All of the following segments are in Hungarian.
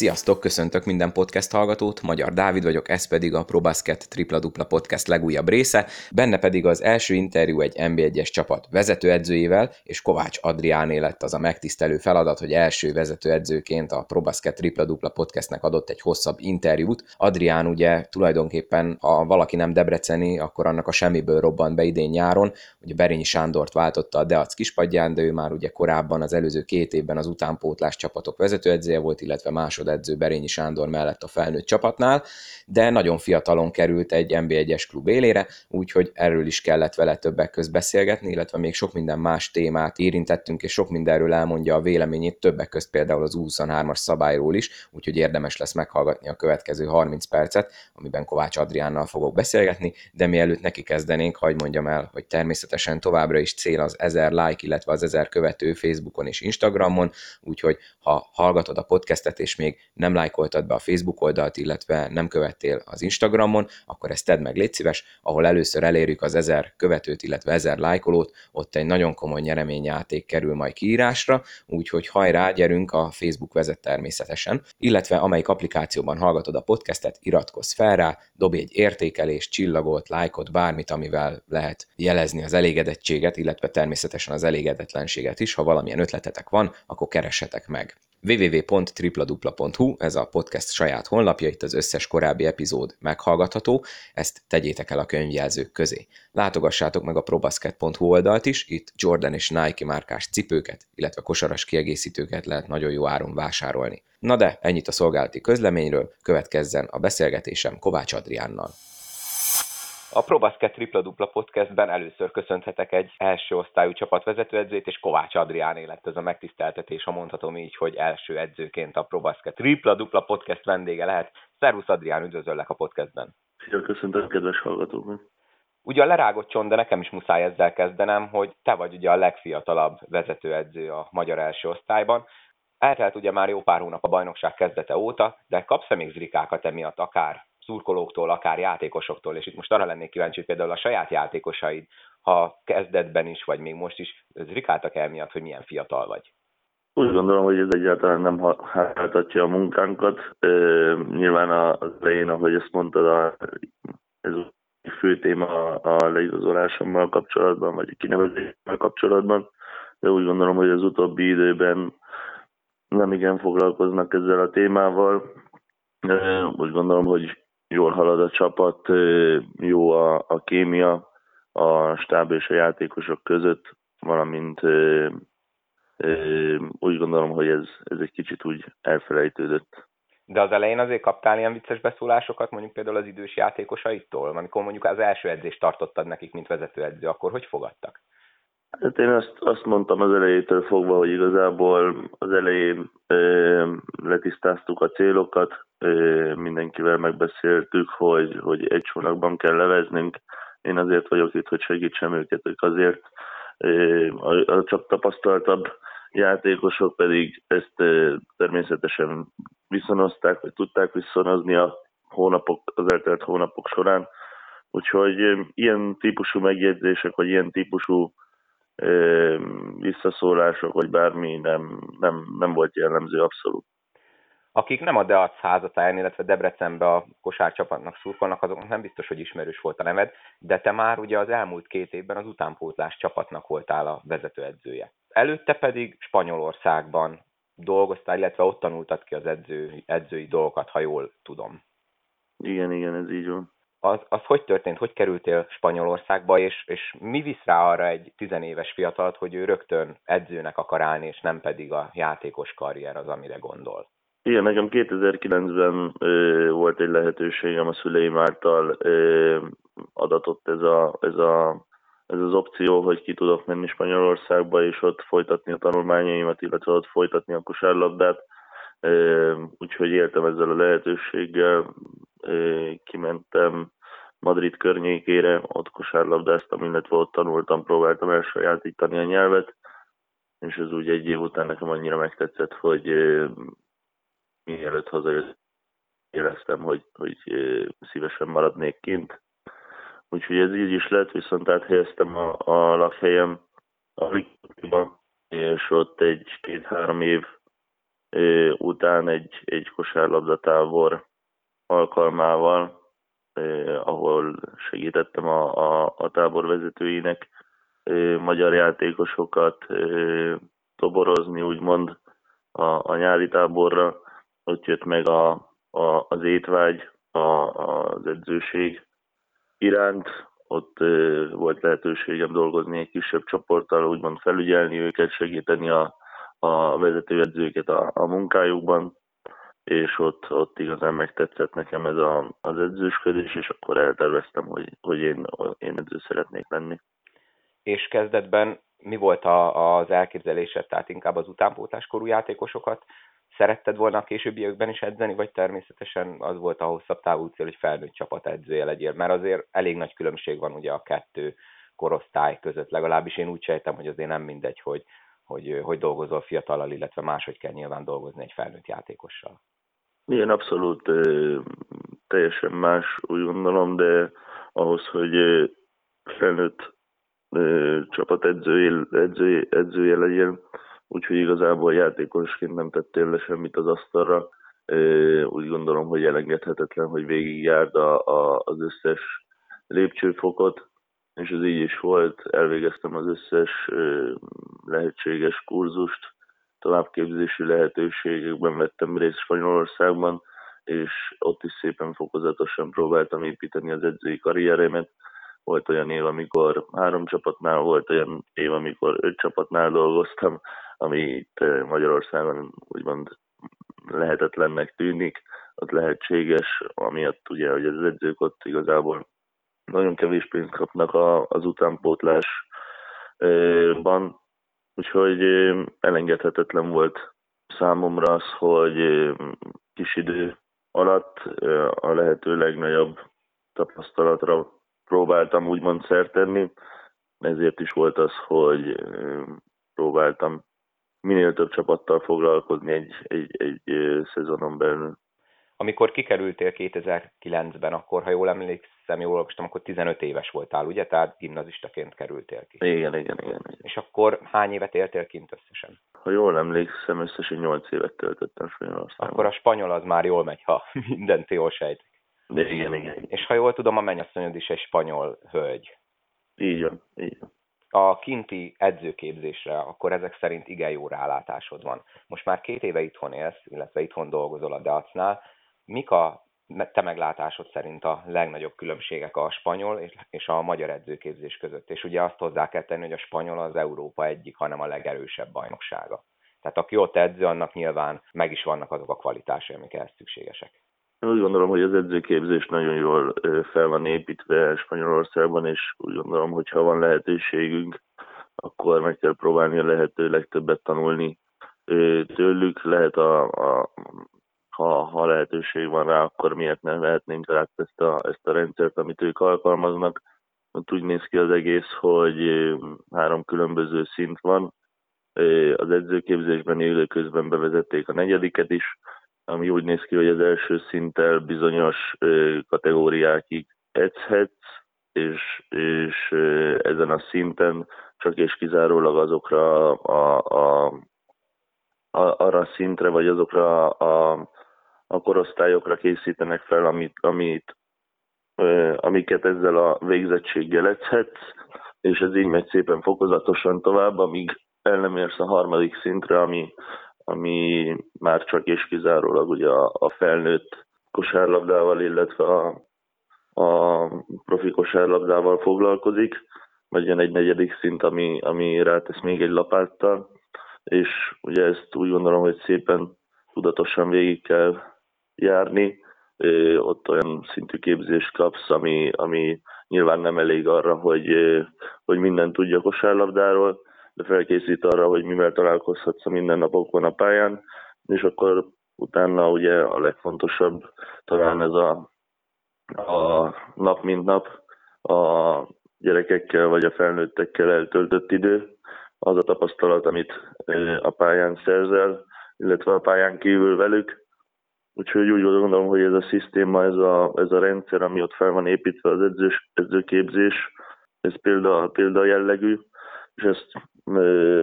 Sziasztok, köszöntök minden podcast hallgatót, Magyar Dávid vagyok, ez pedig a ProBasket Tripla Dupla Podcast legújabb része, benne pedig az első interjú egy NB1-es csapat vezetőedzőjével, és Kovács Adriáné lett az a megtisztelő feladat, hogy első vezetőedzőként a ProBasket Tripla Dupla Podcastnek adott egy hosszabb interjút. Adrián ugye tulajdonképpen, ha valaki nem debreceni, akkor annak a semmiből robbant be idén nyáron, ugye Berényi Sándort váltotta a Deac kispadján, de ő már ugye korábban az előző két évben az utánpótlás csapatok vezetőedzője volt, illetve másodedző Berényi Sándor mellett a felnőtt csapatnál, de nagyon fiatalon került egy NB1-es klub élére, úgyhogy erről is kellett vele többek közt beszélgetni, illetve még sok minden más témát érintettünk, és sok mindenről elmondja a véleményét, többek közt például az 23-as szabályról is, úgyhogy érdemes lesz meghallgatni a következő 30 percet, amiben Kovács Adriánnal fogok beszélgetni, de mielőtt neki kezdenénk, hagyd mondjam el, hogy természetesen továbbra is cél az 1000 like, illetve az 1000 követő Facebookon és Instagramon, úgyhogy ha hallgatod a podcastet és még nem lájkoltad be a Facebook oldalt, illetve nem követtél az Instagramon, akkor ezt tedd meg, légy szíves, ahol először elérjük az 1000 követőt, illetve 1000 lájkolót, ott egy nagyon komoly nyereményjáték kerül majd kiírásra, úgyhogy hajrá, gyerünk, a Facebook vezet természetesen, illetve amelyik applikációban hallgatod a podcastet, iratkozz fel rá, dobj egy értékelést, csillagot, lájkot, bármit, amivel lehet jelezni az elégedettséget, illetve természetesen az elégedetlenséget is. Ha valamilyen ötletetek van, akkor keressetek meg www.tripladupla.hu, ez a podcast saját honlapja, itt az összes korábbi epizód meghallgatható, ezt tegyétek el a könyvjelzők közé. Látogassátok meg a probasket.hu oldalt is, itt Jordan és Nike márkás cipőket, illetve kosaras kiegészítőket lehet nagyon jó áron vásárolni. Na de, ennyit a szolgálati közleményről, következzen a beszélgetésem Kovács Adriánnal. A ProBasket Tripla Dupla podcastben először köszönhetek egy első osztályú csapatvezetőedzőt, és Kovács Adrián lett ez a megtiszteltetés, ha mondhatom így, hogy első edzőként a ProBasket Tripla Dupla podcast vendége lehet. Szervusz Adrián, üdvözöllek a podcastben. Szia, köszöntöm kedves hallgatókat. Ugye a lerágott csont, de nekem is muszáj ezzel kezdenem, hogy te vagy ugye a legfiatalabb vezetőedző a magyar első osztályban. Eltelt ugye már jó pár hónap a bajnokság kezdete óta, de kapsz-e még zrikákat emiatt akár szurkolóktól, akár játékosoktól, és itt most arra lennék kíváncsi, hogy például a saját játékosaid, ha kezdetben is, vagy még most is zrikáltak el miatt, hogy milyen fiatal vagy. Úgy gondolom, hogy ez egyáltalán nem hátráltatja a munkánkat. E, nyilván az elején, ahogy ezt mondtad, a, ez a fő téma a leigazolásommal kapcsolatban, vagy a kinevezéssel kapcsolatban, de úgy gondolom, hogy az utóbbi időben nem igen foglalkoznak ezzel a témával. E, úgy gondolom, hogy jól halad a csapat, jó a, a kémia a stáb és a játékosok között, valamint úgy gondolom, hogy ez, ez egy kicsit úgy elfelejtődött. De az elején azért kaptál ilyen vicces beszólásokat, mondjuk például az idős játékosaitól? Amikor mondjuk az első edzést tartottad nekik, mint vezetőedző, akkor hogy fogadtak? Hát én azt, azt mondtam az elejétől fogva, hogy igazából az elején ö, letisztáztuk a célokat, mindenkivel megbeszéltük, hogy, hogy egy csónakban kell leveznünk. Én azért vagyok itt, hogy segítsem őket, ők azért a, csak tapasztaltabb játékosok pedig ezt természetesen viszonozták, vagy tudták viszonozni a hónapok, az eltelt hónapok során. Úgyhogy ilyen típusú megjegyzések, vagy ilyen típusú visszaszólások, vagy bármi nem, nem, nem volt jellemző abszolút. Akik nem a Deac házatáján, illetve Debrecenbe a kosárcsapatnak szurkolnak, azoknak nem biztos, hogy ismerős volt a neved, de te már ugye az elmúlt két évben az utánpótlás csapatnak voltál a vezetőedzője. Előtte pedig Spanyolországban dolgoztál, illetve ott tanultad ki az edző, edzői dolgokat, ha jól tudom. Igen, igen, ez így van az, az hogy történt, hogy kerültél Spanyolországba, és, és mi visz rá arra egy tizenéves fiatalt, hogy ő rögtön edzőnek akar állni, és nem pedig a játékos karrier az, amire gondol? Igen, nekem 2009-ben ö, volt egy lehetőségem a szüleim által ö, adatott ez, a, ez, a, ez az opció, hogy ki tudok menni Spanyolországba, és ott folytatni a tanulmányaimat, illetve ott folytatni a kosárlabdát. Ö, úgyhogy éltem ezzel a lehetőséggel, kimentem Madrid környékére, ott kosárlabdáztam, illetve ott tanultam, próbáltam elsajátítani a nyelvet, és ez úgy egy év után nekem annyira megtetszett, hogy mielőtt hazajött, éreztem, hogy, hogy szívesen maradnék kint. Úgyhogy ez így is lett, viszont áthelyeztem a, a lakhelyem a Likiba, és ott egy két-három év után egy, egy kosárlabdatábor alkalmával, ahol segítettem a, a, a tábor vezetőinek magyar játékosokat toborozni, úgymond a, a nyári táborra. Ott jött meg a, a, az étvágy, a, az edzőség iránt, ott volt lehetőségem dolgozni egy kisebb csoporttal, úgymond felügyelni őket, segíteni a, a vezetőedzőket a, a munkájukban, és ott, ott igazán megtetszett nekem ez a, az edzősködés, és akkor elterveztem, hogy, hogy én, én edző szeretnék lenni. És kezdetben mi volt a, az elképzelésed, tehát inkább az utánpótláskorú játékosokat szeretted volna a későbbiekben is edzeni, vagy természetesen az volt a hosszabb távú cél, hogy felnőtt csapat edzője legyél, mert azért elég nagy különbség van ugye a kettő korosztály között, legalábbis én úgy sejtem, hogy azért nem mindegy, hogy hogy, hogy dolgozol fiatalal, illetve máshogy kell nyilván dolgozni egy felnőtt játékossal. Igen, abszolút teljesen más, úgy gondolom, de ahhoz, hogy felnőtt csapat edzője, edzője, edzője legyen, úgyhogy igazából játékosként nem tettél le semmit az asztalra. Úgy gondolom, hogy elengedhetetlen, hogy végigjárd a, a, az összes lépcsőfokot, és ez így is volt. Elvégeztem az összes lehetséges kurzust, továbbképzési lehetőségekben vettem részt Spanyolországban, és ott is szépen fokozatosan próbáltam építeni az edzői karrieremet. Volt olyan év, amikor három csapatnál, volt olyan év, amikor öt csapatnál dolgoztam, ami itt Magyarországon úgymond lehetetlennek tűnik, ott lehetséges, amiatt ugye, hogy az edzők ott igazából nagyon kevés pénzt kapnak az utánpótlásban, úgyhogy elengedhetetlen volt számomra az, hogy kis idő alatt a lehető legnagyobb tapasztalatra próbáltam úgymond szertenni, ezért is volt az, hogy próbáltam minél több csapattal foglalkozni egy, egy, egy szezonon belül. Amikor kikerültél 2009-ben, akkor, ha jól emlékszem, jól olvastam, akkor 15 éves voltál, ugye? Tehát gimnazistaként kerültél ki. Igen, igen, igen. igen. És akkor hány évet éltél kint összesen? Ha jól emlékszem, összesen 8 évet töltöttem Spanyolországban. Akkor a spanyol az már jól megy, ha mindent jól sejtek. De igen, igen, igen. És ha jól tudom, a mennyasszonyod is egy spanyol hölgy. Így van, így van a kinti edzőképzésre, akkor ezek szerint igen jó rálátásod van. Most már két éve itthon élsz, illetve itthon dolgozol a Deacnál mik a te meglátásod szerint a legnagyobb különbségek a spanyol és a magyar edzőképzés között? És ugye azt hozzá kell tenni, hogy a spanyol az Európa egyik, hanem a legerősebb bajnoksága. Tehát aki ott edző, annak nyilván meg is vannak azok a kvalitásai, amik ehhez szükségesek. Én úgy gondolom, hogy az edzőképzés nagyon jól fel van építve Spanyolországban, és úgy gondolom, hogy ha van lehetőségünk, akkor meg kell próbálni a lehető legtöbbet tanulni tőlük. Lehet a, a ha, ha lehetőség van rá, akkor miért nem vehetnénk rá ezt a, ezt a rendszert, amit ők alkalmaznak. Ott úgy néz ki az egész, hogy három különböző szint van. Az edzőképzésben élő közben bevezették a negyediket is, ami úgy néz ki, hogy az első szinttel bizonyos kategóriákig edzhetsz, és, és ezen a szinten csak és kizárólag azokra a, a, a, arra a szintre, vagy azokra a, a korosztályokra készítenek fel, amit, amit, amiket ezzel a végzettséggel edzhetsz, és ez így megy szépen fokozatosan tovább, amíg el nem érsz a harmadik szintre, ami, ami már csak és kizárólag ugye a, a felnőtt kosárlabdával, illetve a, a profi kosárlabdával foglalkozik, vagy jön egy negyedik szint, ami, ami rátesz még egy lapáttal, és ugye ezt úgy gondolom, hogy szépen tudatosan végig kell járni, ott olyan szintű képzést kapsz, ami, ami nyilván nem elég arra, hogy, hogy minden tudja kosárlabdáról, de felkészít arra, hogy mivel találkozhatsz a mindennapokban a pályán, és akkor utána ugye a legfontosabb talán ez a, a nap mint nap a gyerekekkel vagy a felnőttekkel eltöltött idő, az a tapasztalat, amit a pályán szerzel, illetve a pályán kívül velük, Úgyhogy úgy gondolom, hogy ez a szisztéma, ez a, ez a rendszer, ami ott fel van építve, az edzős, edzőképzés, ez példa, példa jellegű, és ezt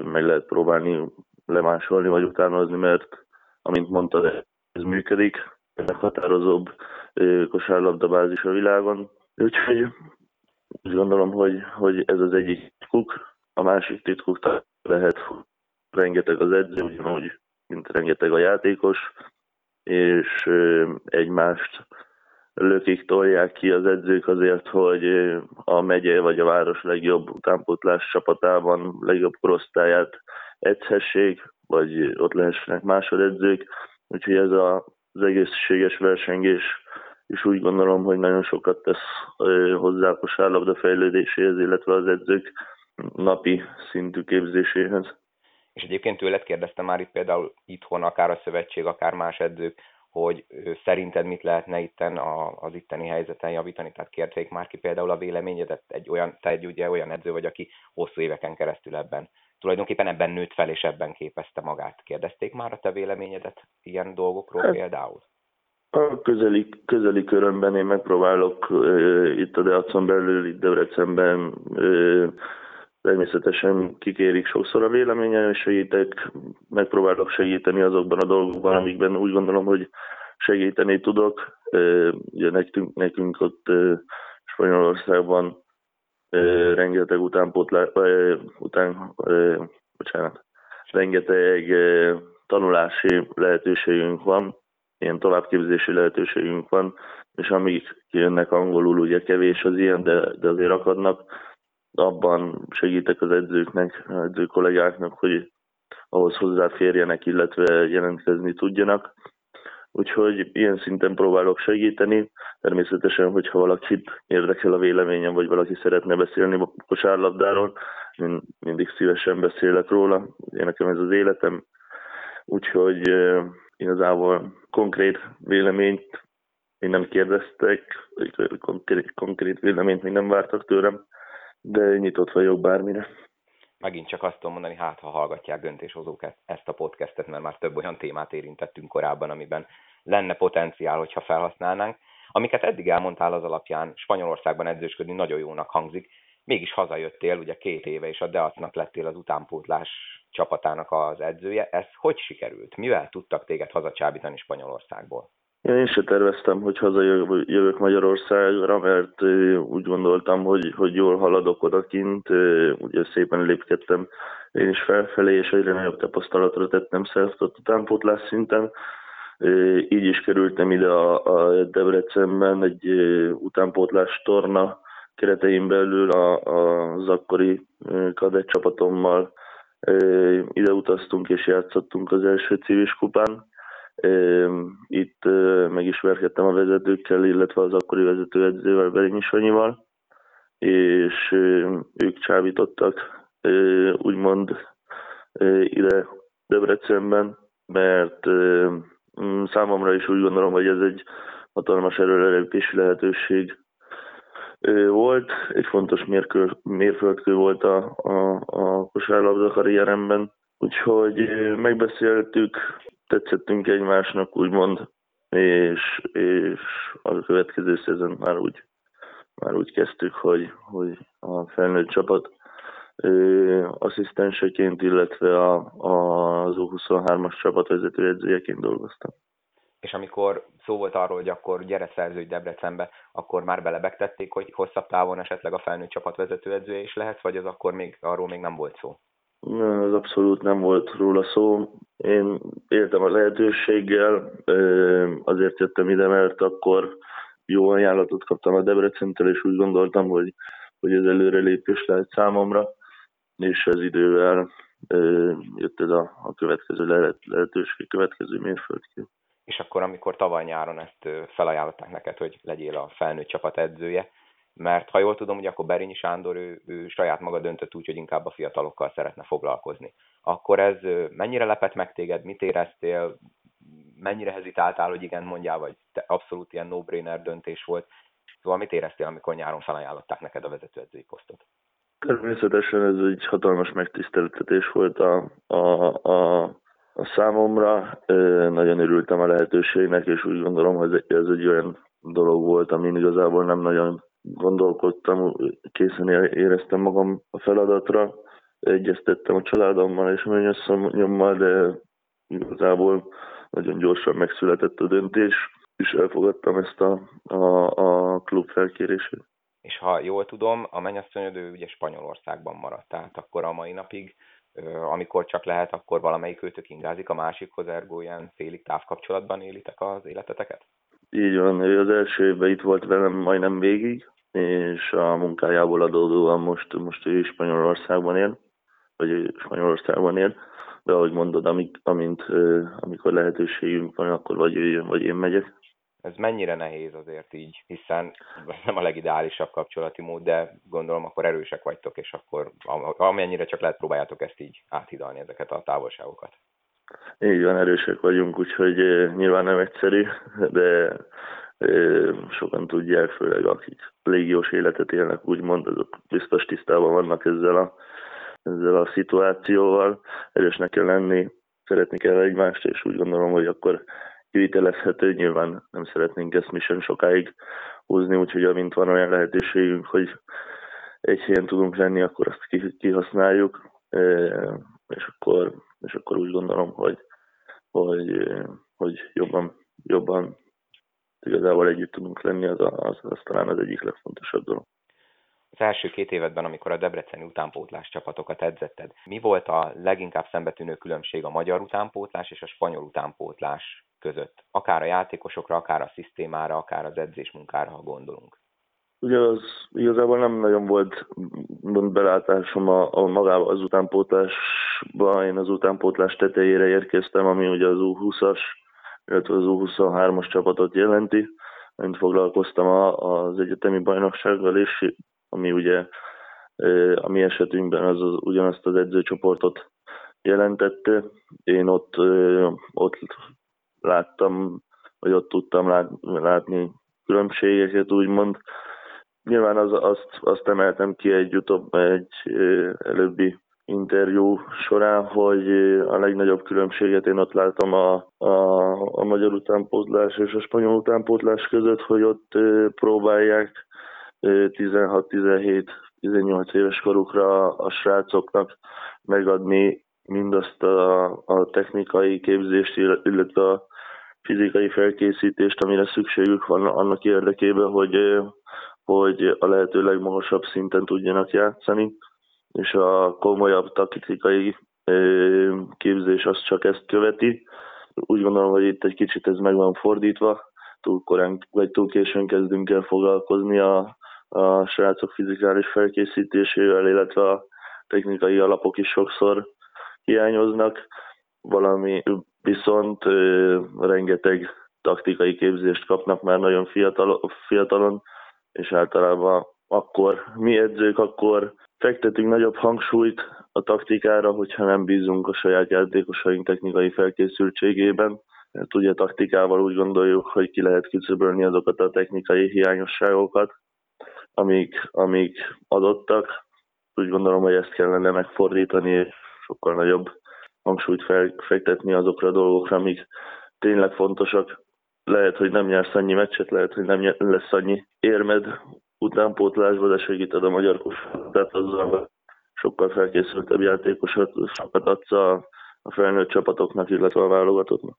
meg lehet próbálni lemásolni vagy utánozni, mert amint mondtad, ez működik, leghatározóbb kosárlabda bázis a világon. Úgyhogy úgy gondolom, hogy, hogy ez az egyik titkuk. A másik titkuk lehet rengeteg az edző, ugyanúgy, mint rengeteg a játékos, és egymást lökik, tolják ki az edzők azért, hogy a megye vagy a város legjobb utánpótlás csapatában legjobb korosztályát edzhessék, vagy ott lehessenek másodedzők. Úgyhogy ez a, az egészséges versengés és úgy gondolom, hogy nagyon sokat tesz hozzá a kosárlabda fejlődéséhez, illetve az edzők napi szintű képzéséhez. És egyébként tőled kérdeztem már itt például itthon, akár a szövetség, akár más edzők, hogy szerinted mit lehetne itten az itteni helyzeten javítani, tehát kérték már ki például a véleményedet, egy olyan, te egy ugye olyan edző vagy, aki hosszú éveken keresztül ebben, tulajdonképpen ebben nőtt fel és ebben képezte magát. Kérdezték már a te véleményedet ilyen dolgokról hát, például? A közeli, közeli körömben én megpróbálok uh, itt a Deacon belül, itt Debrecenben uh, természetesen kikérik sokszor a véleményem, és segítek, megpróbálok segíteni azokban a dolgokban, amikben úgy gondolom, hogy segíteni tudok. Ugye nekünk, nekünk ott Spanyolországban rengeteg utánpótlá, uh, után, bocsánat, rengeteg tanulási lehetőségünk van, ilyen továbbképzési lehetőségünk van, és amíg kijönnek angolul, ugye kevés az ilyen, de, de azért akadnak, abban segítek az edzőknek, az edző kollégáknak, hogy ahhoz hozzáférjenek, illetve jelentkezni tudjanak. Úgyhogy ilyen szinten próbálok segíteni. Természetesen, hogyha valakit érdekel a véleményem, vagy valaki szeretne beszélni a kosárlabdáról, én mindig szívesen beszélek róla. Én nekem ez az életem. Úgyhogy igazából konkrét véleményt még nem kérdeztek, konkrét, konkrét véleményt még nem vártak tőlem, de nyitott vagyok bármire. Megint csak azt tudom mondani, hát ha hallgatják döntéshozók ezt a podcastet, mert már több olyan témát érintettünk korábban, amiben lenne potenciál, hogyha felhasználnánk. Amiket eddig elmondtál az alapján, Spanyolországban edzősködni nagyon jónak hangzik, mégis hazajöttél, ugye két éve, és a Deacnak lettél az utánpótlás csapatának az edzője. Ez hogy sikerült? Mivel tudtak téged hazacsábítani Spanyolországból? Én se terveztem, hogy hazajövök Magyarországra, mert úgy gondoltam, hogy, hogy jól haladok odakint, ugye szépen lépkedtem én is felfelé, és egyre nagyobb tapasztalatra tettem szert ott utánpótlás szinten. Így is kerültem ide a, a Debrecenben egy utánpótlás torna keretein belül a, az akkori kadett csapatommal ide utaztunk és játszottunk az első civis kupán. Itt megismerkedtem a vezetőkkel, illetve az akkori vezetőedzővel, Berényi Sanyival, és ők csábítottak úgymond ide Debrecenben, mert számomra is úgy gondolom, hogy ez egy hatalmas erőlelépési lehetőség volt, egy fontos mérkő, mérföldkő volt a, a, a kosárlabda karrieremben, úgyhogy megbeszéltük, tetszettünk egymásnak, úgymond, és, és a következő szezon már úgy, már úgy kezdtük, hogy, hogy a felnőtt csapat ö, asszisztenseként, illetve a, a, az U23-as csapat vezetőedzőjeként dolgoztam és amikor szó volt arról, hogy akkor gyere szerződj Debrecenbe, akkor már belebegtették, hogy hosszabb távon esetleg a felnőtt csapat vezetőedzője is lehet, vagy az akkor még arról még nem volt szó? Az abszolút nem volt róla szó. Én éltem a lehetőséggel, azért jöttem ide, mert akkor jó ajánlatot kaptam a Debrecentől, és úgy gondoltam, hogy, hogy ez előrelépés lehet számomra, és ez idővel jött ez a, a következő lehetőség, következő mérföldkő és akkor, amikor tavaly nyáron ezt felajánlották neked, hogy legyél a felnőtt csapat edzője, mert ha jól tudom, hogy akkor Berényi Sándor ő, ő saját maga döntött úgy, hogy inkább a fiatalokkal szeretne foglalkozni. Akkor ez mennyire lepett meg téged, mit éreztél, mennyire hezitáltál, hogy igen mondjál, vagy te abszolút ilyen no-brainer döntés volt. Szóval mit éreztél, amikor nyáron felajánlották neked a vezetőedzői posztot? Természetesen ez egy hatalmas megtiszteltetés volt a, a, a a számomra. Nagyon örültem a lehetőségnek, és úgy gondolom, hogy ez egy olyan dolog volt, amin igazából nem nagyon gondolkodtam, készen éreztem magam a feladatra, egyeztettem a családommal és mennyasszonyommal, de igazából nagyon gyorsan megszületett a döntés, és elfogadtam ezt a, a, a klub felkérését. És ha jól tudom, a mennyasszonyod ugye Spanyolországban maradt, tehát akkor a mai napig amikor csak lehet, akkor valamelyik őtök ingázik a másikhoz, ergo ilyen félig távkapcsolatban élitek az életeteket? Így van, ő az első évben itt volt velem majdnem végig, és a munkájából adódóan most, most ő Spanyolországban él, vagy Spanyolországban él, de ahogy mondod, amik, amint, amikor lehetőségünk van, akkor vagy ő jön, vagy én megyek. Ez mennyire nehéz azért így, hiszen nem a legideálisabb kapcsolati mód, de gondolom akkor erősek vagytok, és akkor amennyire csak lehet próbáljátok ezt így áthidalni, ezeket a távolságokat. Így van, erősek vagyunk, úgyhogy nyilván nem egyszerű, de sokan tudják, főleg akik légiós életet élnek, úgymond, azok biztos tisztában vannak ezzel a, ezzel a szituációval. Erősnek kell lenni, szeretni kell egymást, és úgy gondolom, hogy akkor kivitelezhető. Nyilván nem szeretnénk ezt mi sem sokáig húzni, úgyhogy amint van olyan lehetőségünk, hogy egy helyen tudunk lenni, akkor azt kihasználjuk, és akkor, és akkor úgy gondolom, hogy, hogy, hogy jobban, jobban igazából együtt tudunk lenni, az, az, az talán az egyik legfontosabb dolog. Az első két évedben, amikor a debreceni utánpótlás csapatokat edzetted, mi volt a leginkább szembetűnő különbség a magyar utánpótlás és a spanyol utánpótlás között? Akár a játékosokra, akár a szisztémára, akár az edzésmunkára, ha gondolunk. Ugye az igazából nem nagyon volt belátásom a, a magába az utánpótlásba. Én az utánpótlás tetejére érkeztem, ami ugye az U20-as, illetve az U23-as csapatot jelenti. Én foglalkoztam az egyetemi bajnoksággal is, ami ugye a mi esetünkben az, az ugyanazt az edzőcsoportot jelentette. Én ott, ott láttam, vagy ott tudtam lát, látni különbségeket, úgymond. Nyilván az, azt, azt emeltem ki egy utóbb, egy előbbi interjú során, hogy a legnagyobb különbséget én ott látom a, a, a magyar utánpótlás és a spanyol utánpótlás között, hogy ott próbálják 16-17-18 éves korukra a srácoknak megadni mindazt a, a technikai képzést, illetve a fizikai felkészítést, amire szükségük van annak érdekében, hogy, hogy a lehető legmagasabb szinten tudjanak játszani, és a komolyabb taktikai képzés az csak ezt követi. Úgy gondolom, hogy itt egy kicsit ez meg van fordítva, túl korán vagy túl későn kezdünk el foglalkozni a, a srácok fizikális felkészítésével, illetve a technikai alapok is sokszor hiányoznak, valami viszont ö, rengeteg taktikai képzést kapnak már nagyon fiatal, fiatalon, és általában akkor mi edzők, akkor fektetünk nagyobb hangsúlyt a taktikára, hogyha nem bízunk a saját játékosaink technikai felkészültségében. Mert ugye taktikával úgy gondoljuk, hogy ki lehet küszöbölni azokat a technikai hiányosságokat, amik, amik adottak. Úgy gondolom, hogy ezt kellene megfordítani, sokkal nagyobb hangsúlyt fektetni azokra a dolgokra, amik tényleg fontosak. Lehet, hogy nem nyersz annyi meccset, lehet, hogy nem lesz annyi érmed utánpótlásba, de segíted a magyar tehát azzal sokkal felkészültebb játékosat, sokat adsz a, a felnőtt csapatoknak, illetve a válogatottnak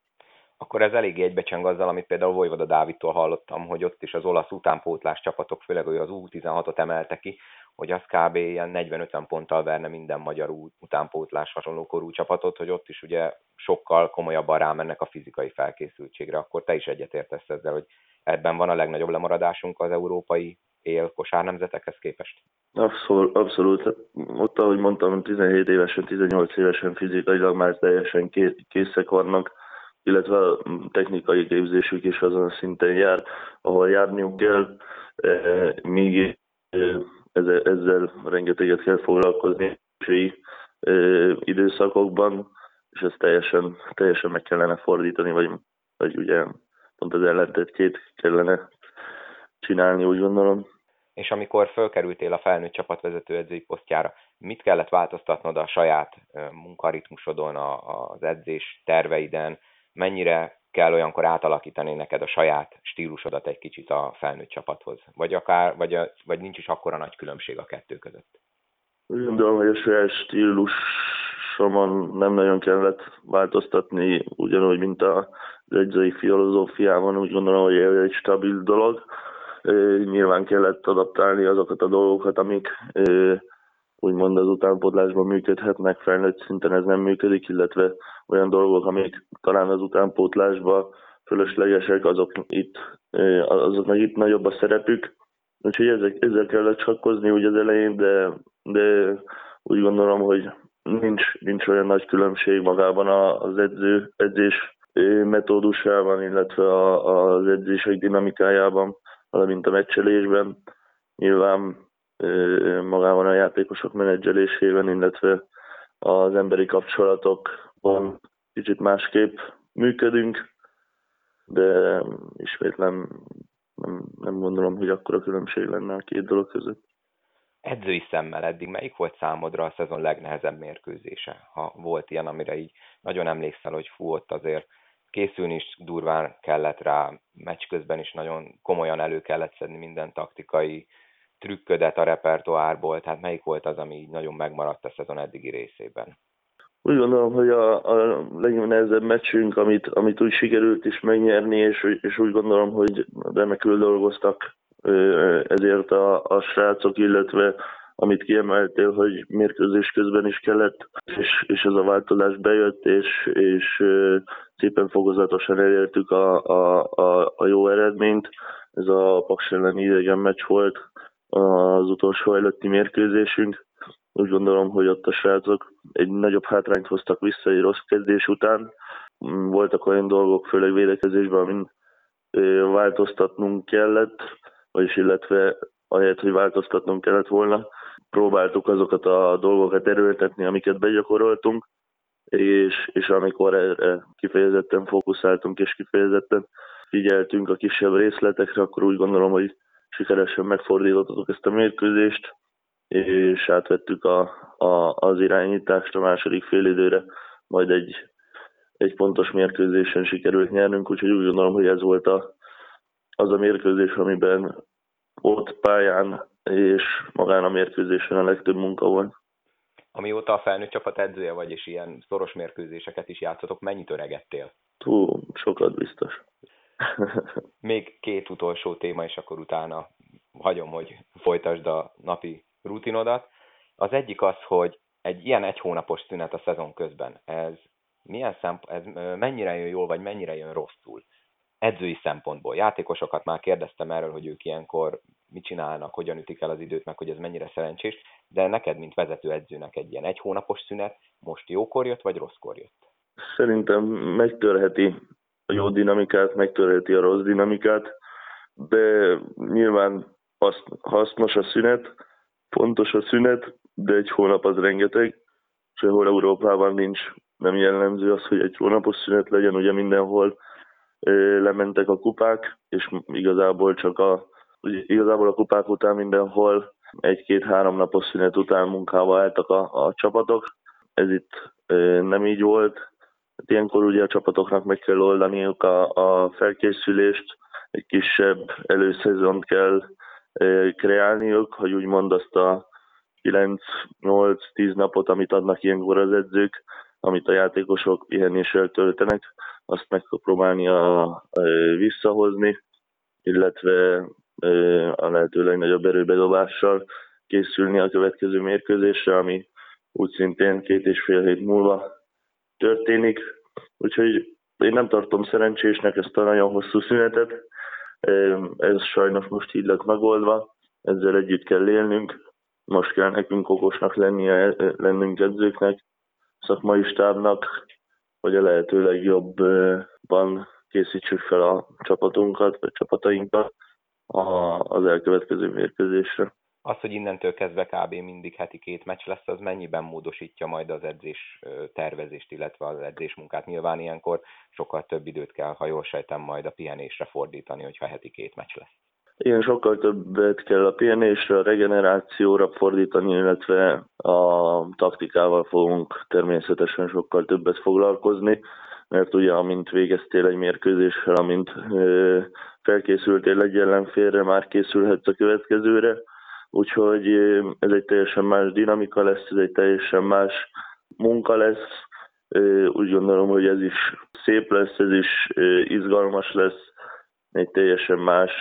akkor ez eléggé egybecseng azzal, amit például Vojvoda Dávidtól hallottam, hogy ott is az olasz utánpótlás csapatok, főleg hogy az U16-ot emelte ki, hogy az kb. ilyen 40-50 ponttal verne minden magyar utánpótlás hasonló korú csapatot, hogy ott is ugye sokkal komolyabban rámennek a fizikai felkészültségre. Akkor te is egyetértesz ezzel, hogy ebben van a legnagyobb lemaradásunk az európai él kosárnemzetekhez képest? Abszolút, abszolút. Ott, ahogy mondtam, 17 évesen, 18 évesen fizikailag már teljesen készek vannak illetve a technikai képzésük is azon a szinten jár, ahol járniuk kell, e, míg e, ezzel, ezzel rengeteget kell foglalkozni e, időszakokban, és ezt teljesen, teljesen meg kellene fordítani, vagy, vagy ugye pont az ellentétjét kellene csinálni, úgy gondolom. És amikor fölkerültél a felnőtt csapatvezető edzői posztjára, mit kellett változtatnod a saját munkaritmusodon, az edzés terveiden, mennyire kell olyankor átalakítani neked a saját stílusodat egy kicsit a felnőtt csapathoz? Vagy, akár, vagy, a, vagy nincs is akkora nagy különbség a kettő között? Úgy gondolom, hogy a saját állításomon nem nagyon kellett változtatni, ugyanúgy, mint az edzői filozófiában, úgy gondolom, hogy egy stabil dolog. Nyilván kellett adaptálni azokat a dolgokat, amik úgymond az utánpótlásban működhetnek, felnőtt szinten ez nem működik, illetve olyan dolgok, amik talán az utánpótlásban fölöslegesek, azok itt, azoknak itt nagyobb a szerepük. Úgyhogy ezek, ezzel kellett csakkozni úgy az elején, de, de úgy gondolom, hogy nincs, nincs olyan nagy különbség magában az edző, edzés metódusában, illetve az edzések dinamikájában, valamint a meccselésben. Nyilván magában a játékosok menedzselésében, illetve az emberi kapcsolatokban kicsit másképp működünk, de ismétlem nem, nem gondolom, hogy akkora különbség lenne a két dolog között. Edzői szemmel eddig melyik volt számodra a szezon legnehezebb mérkőzése? Ha volt ilyen, amire így nagyon emlékszel, hogy fú, ott azért készülni is durván kellett rá, meccs közben is nagyon komolyan elő kellett szedni minden taktikai trükködet a repertoárból, tehát melyik volt az, ami nagyon megmaradt a szezon eddigi részében? Úgy gondolom, hogy a, a legnehezebb meccsünk, amit, amit úgy sikerült is megnyerni, és, és úgy gondolom, hogy remekül dolgoztak ezért a, a srácok, illetve amit kiemeltél, hogy mérkőzés közben is kellett, és, és ez a változás bejött, és, és szépen fokozatosan elértük a, a, a, a jó eredményt. Ez a Paks elleni idegen meccs volt, az utolsó előtti mérkőzésünk. Úgy gondolom, hogy ott a srácok egy nagyobb hátrányt hoztak vissza egy rossz kezdés után. Voltak olyan dolgok, főleg védekezésben, amin változtatnunk kellett, vagyis illetve ahelyett, hogy változtatnunk kellett volna, próbáltuk azokat a dolgokat erőltetni, amiket begyakoroltunk, és, és amikor erre kifejezetten fókuszáltunk és kifejezetten figyeltünk a kisebb részletekre, akkor úgy gondolom, hogy sikeresen megfordítottuk ezt a mérkőzést, és átvettük a, a, az irányítást a második félidőre, majd egy, egy pontos mérkőzésen sikerült nyernünk, úgyhogy úgy gondolom, hogy ez volt a, az a mérkőzés, amiben ott pályán és magán a mérkőzésen a legtöbb munka volt. Amióta a felnőtt csapat edzője vagy, és ilyen szoros mérkőzéseket is játszotok, mennyit öregettél? Túl, sokat biztos. Még két utolsó téma, és akkor utána hagyom, hogy folytasd a napi rutinodat. Az egyik az, hogy egy ilyen egy hónapos szünet a szezon közben, ez milyen szemp- ez mennyire jön jól, vagy mennyire jön rosszul? Edzői szempontból. Játékosokat már kérdeztem erről, hogy ők ilyenkor mit csinálnak, hogyan ütik el az időt, meg hogy ez mennyire szerencsés, de neked, mint vezető edzőnek egy ilyen egy hónapos szünet most jókor jött, vagy rosszkor jött? Szerintem megtörheti a jó dinamikát, megtörheti a rossz dinamikát, de nyilván hasznos a szünet, fontos a szünet, de egy hónap az rengeteg. Sehol Európában nincs, nem jellemző az, hogy egy hónapos szünet legyen, ugye mindenhol lementek a kupák, és igazából csak a, ugye igazából a kupák után mindenhol egy-két-három napos szünet után munkába álltak a, a csapatok. Ez itt nem így volt, Hát ilyenkor ugye a csapatoknak meg kell oldaniuk a, a felkészülést, egy kisebb előszezont kell e, kreálniuk, hogy úgymond azt a 9-8-10 napot, amit adnak ilyenkor az edzők, amit a játékosok pihenéssel töltenek, azt meg kell próbálni a, visszahozni, illetve a lehető legnagyobb erőbedobással készülni a következő mérkőzésre, ami úgy szintén két és fél hét múlva történik, úgyhogy én nem tartom szerencsésnek ezt a nagyon hosszú szünetet, ez sajnos most így lett megoldva, ezzel együtt kell élnünk, most kell nekünk okosnak lennie, lennünk edzőknek, szakmai stábnak, hogy a lehető legjobban készítsük fel a csapatunkat, vagy csapatainkat az elkövetkező mérkőzésre az, hogy innentől kezdve kb. mindig heti két meccs lesz, az mennyiben módosítja majd az edzés tervezést, illetve az edzés munkát. Nyilván ilyenkor sokkal több időt kell, ha jól sejtem, majd a pihenésre fordítani, hogyha heti két meccs lesz. Igen, sokkal többet kell a pihenésre, a regenerációra fordítani, illetve a taktikával fogunk természetesen sokkal többet foglalkozni, mert ugye amint végeztél egy mérkőzéssel, amint felkészültél egy ellenfélre, már készülhetsz a következőre, úgyhogy ez egy teljesen más dinamika lesz, ez egy teljesen más munka lesz, úgy gondolom, hogy ez is szép lesz, ez is izgalmas lesz, egy teljesen más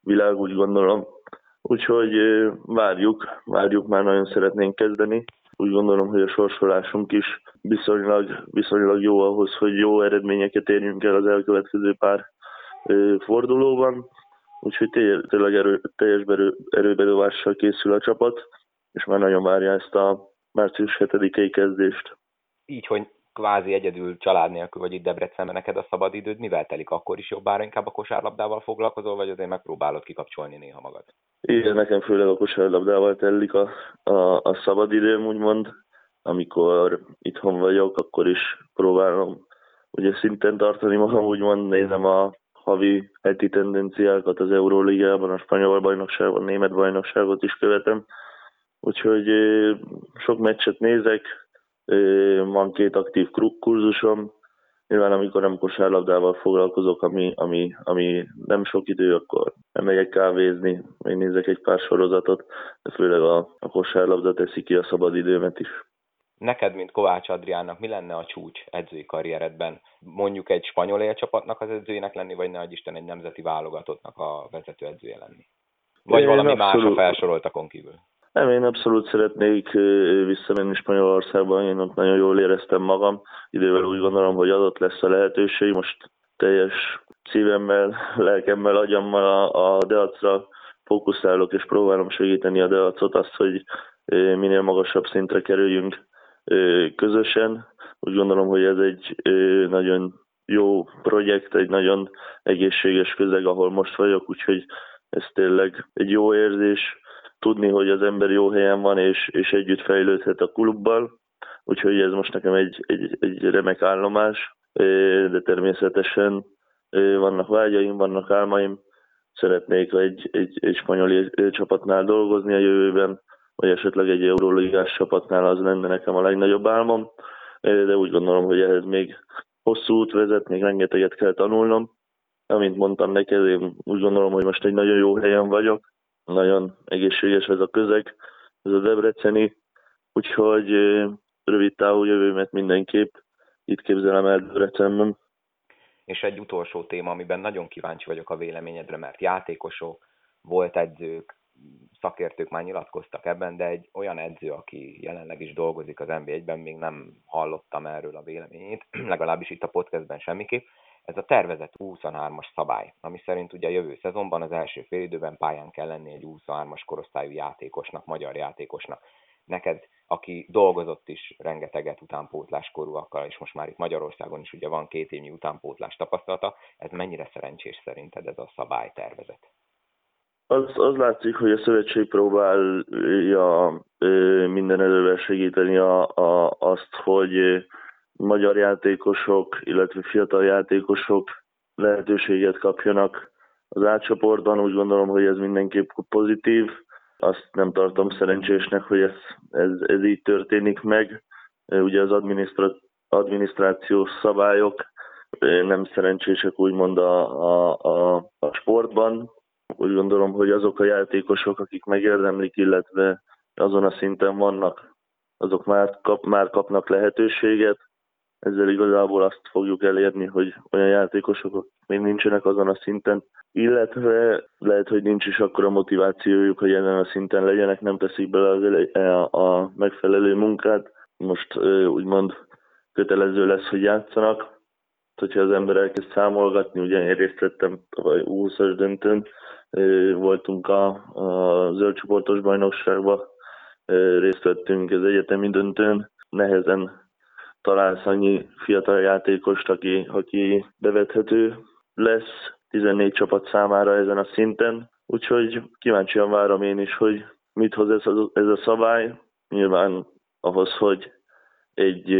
világ, úgy gondolom. Úgyhogy várjuk, várjuk, már nagyon szeretnénk kezdeni. Úgy gondolom, hogy a sorsolásunk is viszonylag, viszonylag jó ahhoz, hogy jó eredményeket érjünk el az elkövetkező pár fordulóban. Úgyhogy tényleg erő, teljes erőbedobással készül a csapat, és már nagyon várja ezt a március 7-i kezdést. Így, hogy kvázi egyedül család nélkül vagy itt Debrecenben neked a szabad időd, mivel telik? Akkor is jobbára inkább a kosárlabdával foglalkozol, vagy azért megpróbálod kikapcsolni néha magad? Igen, nekem főleg a kosárlabdával telik a, a, a szabad időm, úgymond. Amikor itthon vagyok, akkor is próbálom ugye szinten tartani magam, úgymond nézem a havi heti tendenciákat az Euróligában, a spanyol bajnokságban, a német bajnokságot is követem. Úgyhogy sok meccset nézek, van két aktív kurzusom, nyilván amikor nem kosárlabdával foglalkozok, ami, ami, ami nem sok idő, akkor nem megyek kávézni, még nézek egy pár sorozatot, de főleg a, a kosárlabda teszi ki a szabad időmet is. Neked, mint Kovács Adriánnak, mi lenne a csúcs edzői karrieredben? Mondjuk egy spanyol élcsapatnak az edzőjének lenni, vagy ne Isten egy nemzeti válogatottnak a vezető edzője lenni? Vagy Én valami abszolút... más a felsoroltakon kívül? Nem, én abszolút szeretnék visszamenni Spanyolországba, én ott nagyon jól éreztem magam. Idővel úgy gondolom, hogy adott lesz a lehetőség. Most teljes szívemmel, lelkemmel, agyammal a, a Deacra fókuszálok, és próbálom segíteni a Deacot azt, hogy minél magasabb szintre kerüljünk közösen. Úgy gondolom, hogy ez egy nagyon jó projekt, egy nagyon egészséges közeg, ahol most vagyok, úgyhogy ez tényleg egy jó érzés tudni, hogy az ember jó helyen van, és, és együtt fejlődhet a klubbal. Úgyhogy ez most nekem egy, egy, egy remek állomás, de természetesen vannak vágyaim, vannak álmaim. Szeretnék egy, egy, egy spanyol csapatnál dolgozni a jövőben, vagy esetleg egy euróligás csapatnál az lenne nekem a legnagyobb álmom, de úgy gondolom, hogy ehhez még hosszú út vezet, még rengeteget kell tanulnom. Amint mondtam neked, én úgy gondolom, hogy most egy nagyon jó helyen vagyok, nagyon egészséges ez a közeg, ez a Debreceni, úgyhogy rövid távú jövőmet mindenképp itt képzelem el Debrecenben. És egy utolsó téma, amiben nagyon kíváncsi vagyok a véleményedre, mert játékosok, volt edzők, szakértők már nyilatkoztak ebben, de egy olyan edző, aki jelenleg is dolgozik az NB1-ben, még nem hallottam erről a véleményét, legalábbis itt a podcastben semmiképp. Ez a tervezett 23-as szabály, ami szerint ugye a jövő szezonban az első félidőben pályán kell lenni egy 23-as korosztályú játékosnak, magyar játékosnak. Neked, aki dolgozott is rengeteget utánpótláskorúakkal, és most már itt Magyarországon is ugye van két évnyi utánpótlás tapasztalata, ez mennyire szerencsés szerinted ez a szabálytervezet? Az, az látszik, hogy a szövetség próbálja minden elővel segíteni a, a, azt, hogy magyar játékosok, illetve fiatal játékosok lehetőséget kapjanak az átcsoportban. Úgy gondolom, hogy ez mindenképp pozitív. Azt nem tartom szerencsésnek, hogy ez, ez, ez így történik meg. Ugye az adminisztrációs szabályok nem szerencsések úgymond a, a, a, a sportban. Úgy gondolom, hogy azok a játékosok, akik megérdemlik, illetve azon a szinten vannak, azok már, kap, már kapnak lehetőséget ezzel igazából azt fogjuk elérni, hogy olyan játékosok még nincsenek azon a szinten, illetve lehet, hogy nincs is akkor a motivációjuk, hogy ezen a szinten legyenek, nem teszik bele az elej, a, a megfelelő munkát. Most úgymond kötelező lesz, hogy játszanak. Hogyha az ember elkezd számolgatni, ugye én részt vettem tavaly 20-as döntőn, voltunk a, a zöldcsoportos bajnokságban, részt vettünk az egyetemi döntőn, nehezen találsz annyi fiatal játékost, aki, aki bevethető lesz 14 csapat számára ezen a szinten. Úgyhogy kíváncsian várom én is, hogy mit hoz ez a, ez a szabály. Nyilván ahhoz, hogy egy,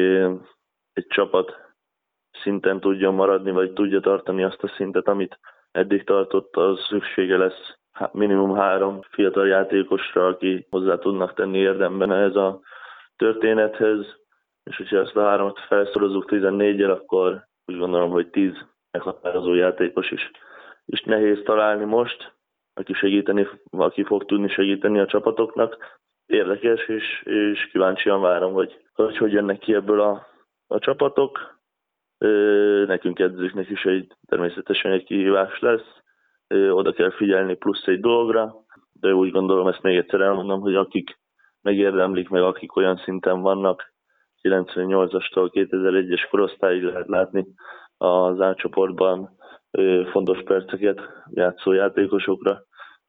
egy csapat szinten tudjon maradni, vagy tudja tartani azt a szintet, amit eddig tartott, az szüksége lesz minimum három fiatal játékosra, aki hozzá tudnak tenni érdemben ez a történethez és hogyha ezt a hármat felszorozzuk 14-jel, akkor úgy gondolom, hogy 10 meghatározó játékos is, is nehéz találni most, aki segíteni, aki fog tudni segíteni a csapatoknak. Érdekes, és, és kíváncsian várom, hogy, hogy hogy jönnek ki ebből a, a csapatok. Nekünk edzőknek is egy, természetesen egy kihívás lesz. Oda kell figyelni plusz egy dologra, de úgy gondolom, ezt még egyszer elmondom, hogy akik megérdemlik, meg akik olyan szinten vannak, 98-astól 2001-es korosztályig lehet látni az átcsoportban fontos perceket játszó játékosokra,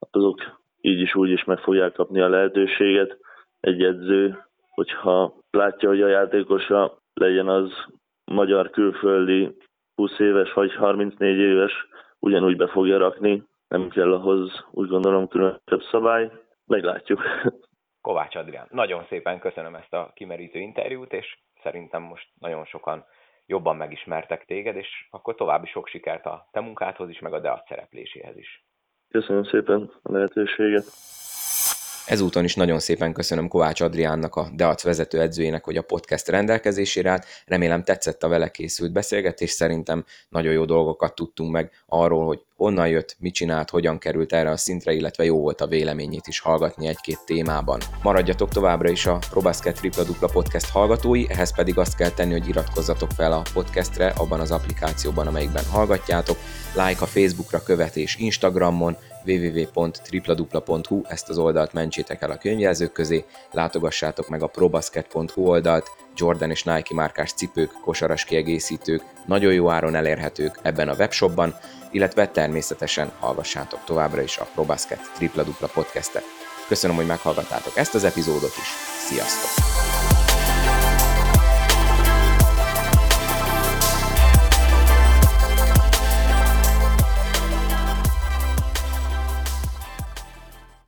azok így is úgy is meg fogják kapni a lehetőséget. Egy edző, hogyha látja, hogy a játékosa legyen az magyar külföldi 20 éves vagy 34 éves, ugyanúgy be fogja rakni, nem kell ahhoz úgy gondolom különösebb szabály, meglátjuk. Kovács Adrián, nagyon szépen köszönöm ezt a kimerítő interjút, és szerintem most nagyon sokan jobban megismertek téged, és akkor további sok sikert a te munkádhoz is, meg a DEAT szerepléséhez is. Köszönöm szépen a lehetőséget. Ezúton is nagyon szépen köszönöm Kovács Adriánnak, a DEAC vezető edzőjének, hogy a podcast rendelkezésére állt. Remélem tetszett a vele készült beszélgetés, szerintem nagyon jó dolgokat tudtunk meg arról, hogy honnan jött, mit csinált, hogyan került erre a szintre, illetve jó volt a véleményét is hallgatni egy-két témában. Maradjatok továbbra is a Probasket Tripla Dupla Podcast hallgatói, ehhez pedig azt kell tenni, hogy iratkozzatok fel a podcastre abban az applikációban, amelyikben hallgatjátok, like a Facebookra, követés Instagramon, www.tripladupla.hu, ezt az oldalt mentsétek el a könyvjelzők közé, látogassátok meg a probasket.hu oldalt, Jordan és Nike márkás cipők, kosaras kiegészítők nagyon jó áron elérhetők ebben a webshopban, illetve természetesen hallgassátok továbbra is a Probasket tripla dupla podcastet. Köszönöm, hogy meghallgattátok ezt az epizódot is. Sziasztok!